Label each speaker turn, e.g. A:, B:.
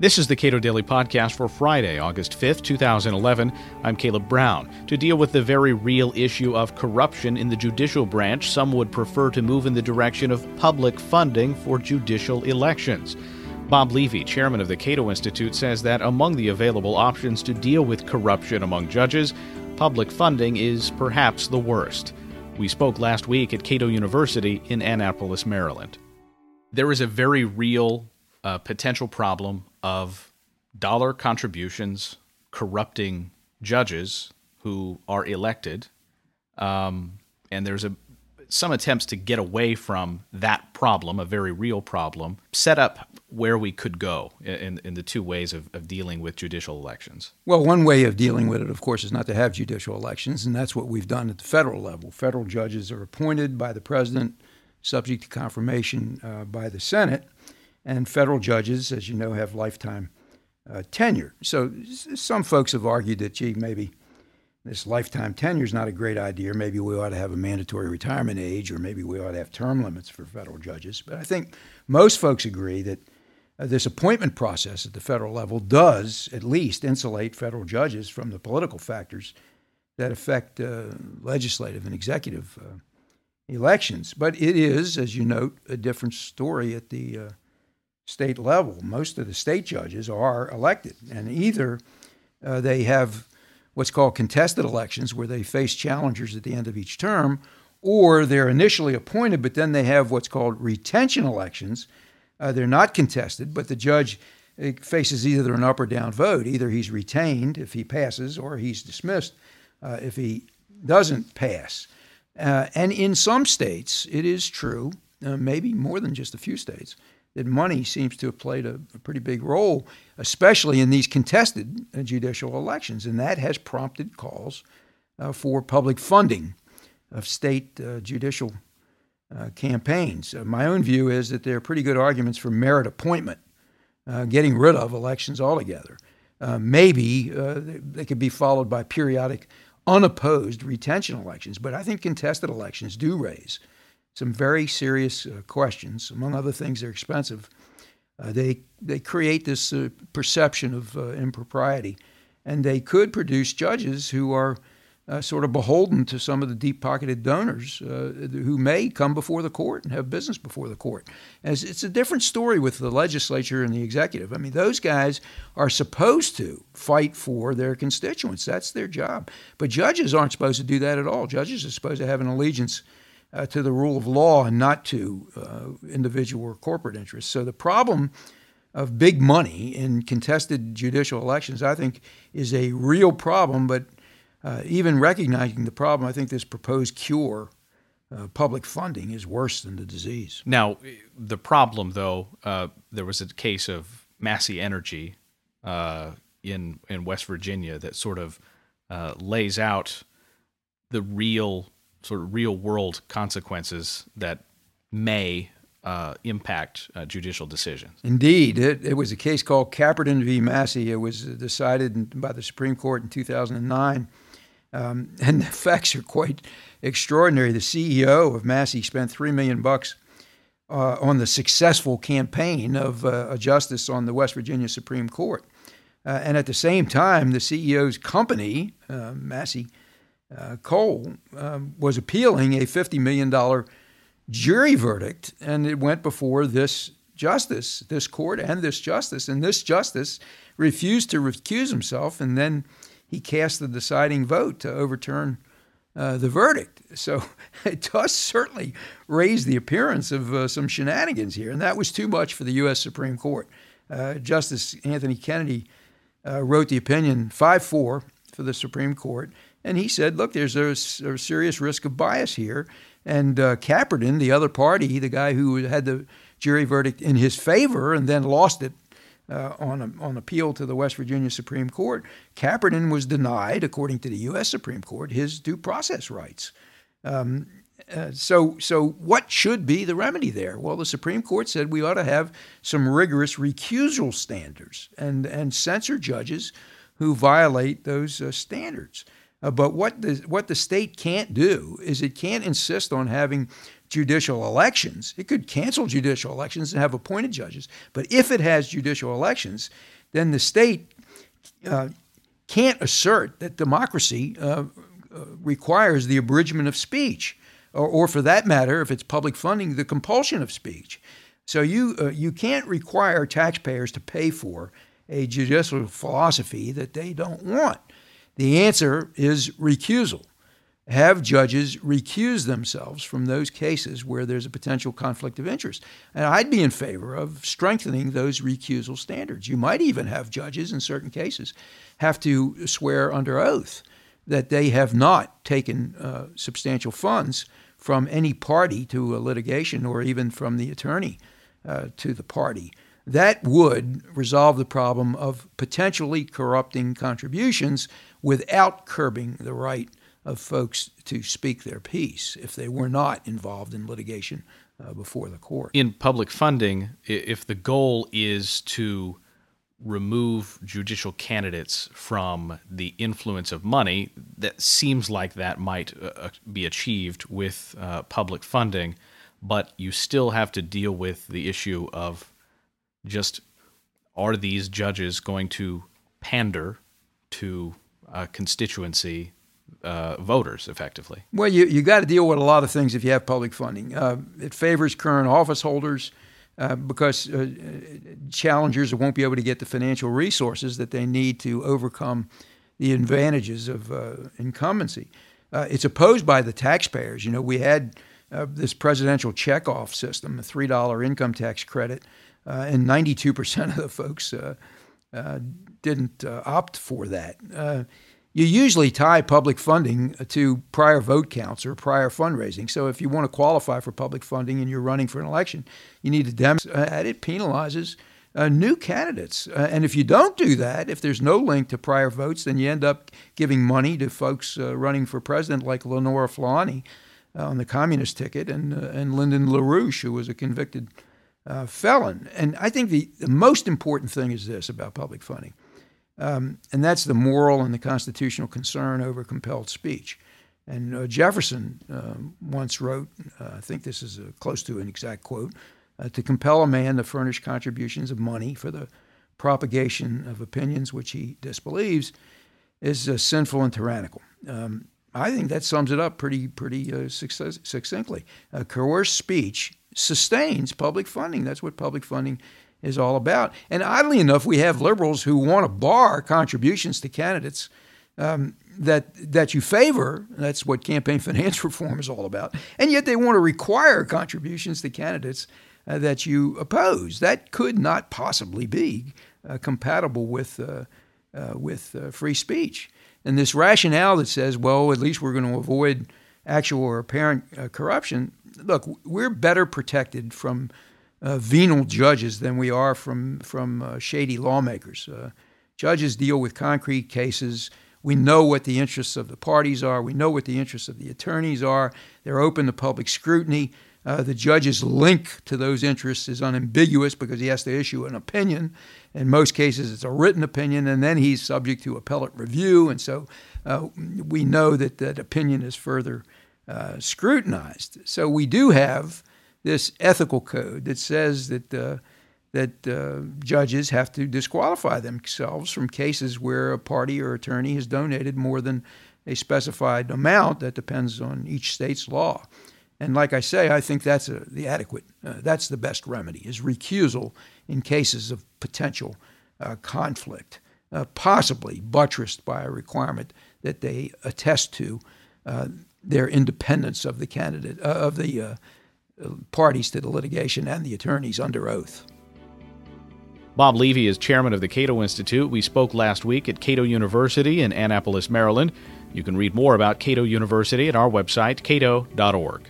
A: This is the Cato Daily Podcast for Friday, August 5th, 2011. I'm Caleb Brown. To deal with the very real issue of corruption in the judicial branch, some would prefer to move in the direction of public funding for judicial elections. Bob Levy, chairman of the Cato Institute, says that among the available options to deal with corruption among judges, public funding is perhaps the worst. We spoke last week at Cato University in Annapolis, Maryland. There is a very real uh, potential problem of dollar contributions corrupting judges who are elected, um, and there's a some attempts to get away from that problem, a very real problem, set up where we could go in, in the two ways of, of dealing with judicial elections.
B: Well, one way of dealing with it, of course, is not to have judicial elections, and that's what we've done at the federal level. Federal judges are appointed by the president, subject to confirmation uh, by the Senate and federal judges, as you know, have lifetime uh, tenure. So some folks have argued that, gee, maybe this lifetime tenure is not a great idea. Maybe we ought to have a mandatory retirement age, or maybe we ought to have term limits for federal judges. But I think most folks agree that uh, this appointment process at the federal level does at least insulate federal judges from the political factors that affect uh, legislative and executive uh, elections. But it is, as you note, a different story at the uh, state level. Most of the state judges are elected, and either uh, they have what's called contested elections, where they face challengers at the end of each term, or they're initially appointed, but then they have what's called retention elections. Uh, they're not contested, but the judge uh, faces either an up or down vote. Either he's retained if he passes, or he's dismissed uh, if he doesn't pass. Uh, and in some states, it is true, uh, maybe more than just a few states, that money seems to have played a, a pretty big role, especially in these contested judicial elections. And that has prompted calls uh, for public funding of state uh, judicial uh, campaigns. Uh, my own view is that there are pretty good arguments for merit appointment, uh, getting rid of elections altogether. maybe they could be followed by periodic unopposed retention elections, but I think contested elections do raise some very serious uh, questions. Among other things, they're expensive. Uh, they they create this uh, perception of uh, impropriety, and they could produce judges who are uh, sort of beholden to some of the deep-pocketed donors uh, who may come before the court and have business before the court. As it's a different story with the legislature and the executive. I mean, those guys are supposed to fight for their constituents. That's their job. But judges aren't supposed to do that at all. Judges are supposed to have an allegiance uh, to the rule of law and not to uh, individual or corporate interests. So the problem of big money in contested judicial elections, I think, is a real problem. But uh, even recognizing the problem, I think this proposed cure. Uh, public funding is worse than the disease.
A: Now, the problem, though, uh, there was a case of Massey Energy uh, in in West Virginia that sort of lays out the real sort of real world consequences that may uh, impact uh, judicial decisions.
B: Indeed. It, it, was a case called Caperton v. Massey. It was decided by the Supreme Court in 2009. Um, and the facts are quite extraordinary. The CEO of Massey spent three million bucks uh, on the successful campaign of uh, a justice on the West Virginia Supreme Court. Uh, and at the same time, the CEO's company, uh, Massey uh, Coal um, was appealing a $50 million jury verdict, and it went before this justice, this court, and this justice. And this justice refused to recuse himself, and then he cast the deciding vote to overturn uh, the verdict. So it does certainly raise the appearance of uh, some shenanigans here, and that was too much for the U.S. Supreme Court. Uh, Justice Anthony Kennedy uh, wrote the opinion 5 4 for the Supreme Court. And he said, look, there's a, a serious risk of bias here. And uh, Caperton, the other party, the guy who had the jury verdict in his favor and then lost it uh, on, a, on appeal to the West Virginia Supreme Court, Caperton was denied, according to the U.S. Supreme Court, his due process rights. Um, uh, so, so what should be the remedy there? Well, the Supreme Court said we ought to have some rigorous recusal standards and and censor judges who violate those uh, standards. Uh, but what the, what the state can't do is it can't insist on having judicial elections. It could cancel judicial elections and have appointed judges. But if it has judicial elections, then the state uh, can't assert that democracy uh, uh, requires the abridgment of speech, or, or, for that matter, if it's public funding, the compulsion of speech. So you uh, you can't require taxpayers to pay for a judicial philosophy that they don't want. The answer is recusal have judges recuse themselves from those cases where there's a potential conflict of interest. And I'd be in favor of strengthening those recusal standards. You might even have judges in certain cases have to swear under oath that they have not taken uh, substantial funds from any party to a litigation or even from the attorney uh, to the party. That would resolve the problem of potentially corrupting contributions without curbing the right of folks to speak their piece if they were not involved in litigation uh, before the court.
A: In public funding, if the goal is to remove judicial candidates from the influence of money, that seems like that might uh, uh, be achieved with uh, public funding, but you still have to deal with the issue of just are these judges going to pander to a constituency uh, voters effectively.
B: Well, you you got to deal with a lot of things if you have public funding. Uh, it favors current office holders uh, because uh, challengers won't be able to get the financial resources that they need to overcome the advantages of uh, incumbency. Uh, it's opposed by the taxpayers. You know, we had this presidential checkoff system, a three dollar income tax credit, and ninety two percent of the folks didn't opt for that you usually tie public funding to prior vote counts or prior fundraising. So if you want to qualify for public funding and you're running for an election, you need to demonstrate uh, it penalizes uh, new candidates. Uh, and if you don't do that, if there's no link to prior votes, then you end up giving money to folks uh, running for president like Lenora Fulani uh, on the communist ticket and, uh, and Lyndon LaRouche, who was a convicted felon. And I think the, the most important thing is this about public funding – um, and that's the moral and the constitutional concern over compelled speech. And uh, Jefferson uh, once wrote, uh, I think this is close to an exact quote, uh, to compel a man to furnish contributions of money for the propagation of opinions which he disbelieves is uh, sinful and tyrannical. Um, I think that sums it up pretty, pretty uh, succinctly. coerced speech sustains public funding. That's what public funding is all about. And oddly enough, we have liberals who want to bar contributions to candidates um, that that you favor. That's what campaign finance reform is all about. And yet they want to require contributions to candidates uh, that you oppose. That could not possibly be uh, compatible with uh, uh with uh, free speech. And this rationale that says, well, at least we're going to avoid actual or apparent uh, corruption. Look, we're better protected from uh, venal judges than we are from from uh, shady lawmakers. Uh, judges deal with concrete cases. We know what the interests of the parties are. We know what the interests of the attorneys are. They're open to public scrutiny. Uh, the judge's link to those interests is unambiguous because he has to issue an opinion. In most cases, it's a written opinion, and then he's subject to appellate review. And so uh, we know that that opinion is further uh, scrutinized. So we do have this ethical code that says that uh, that uh, judges have to disqualify themselves from cases where a party or attorney has donated more than a specified amount. That depends on each state's law. And like I say, I think that's a, the adequate, uh, that's the best remedy, is recusal in cases of potential uh, conflict, uh, possibly buttressed by a requirement that they attest to uh, their independence of the candidate, of the parties to the litigation and the attorneys under oath.
A: Bob Levy is chairman of the Cato Institute. We spoke last week at Cato University in Annapolis, Maryland. You can read more about Cato University at our website, cato.org.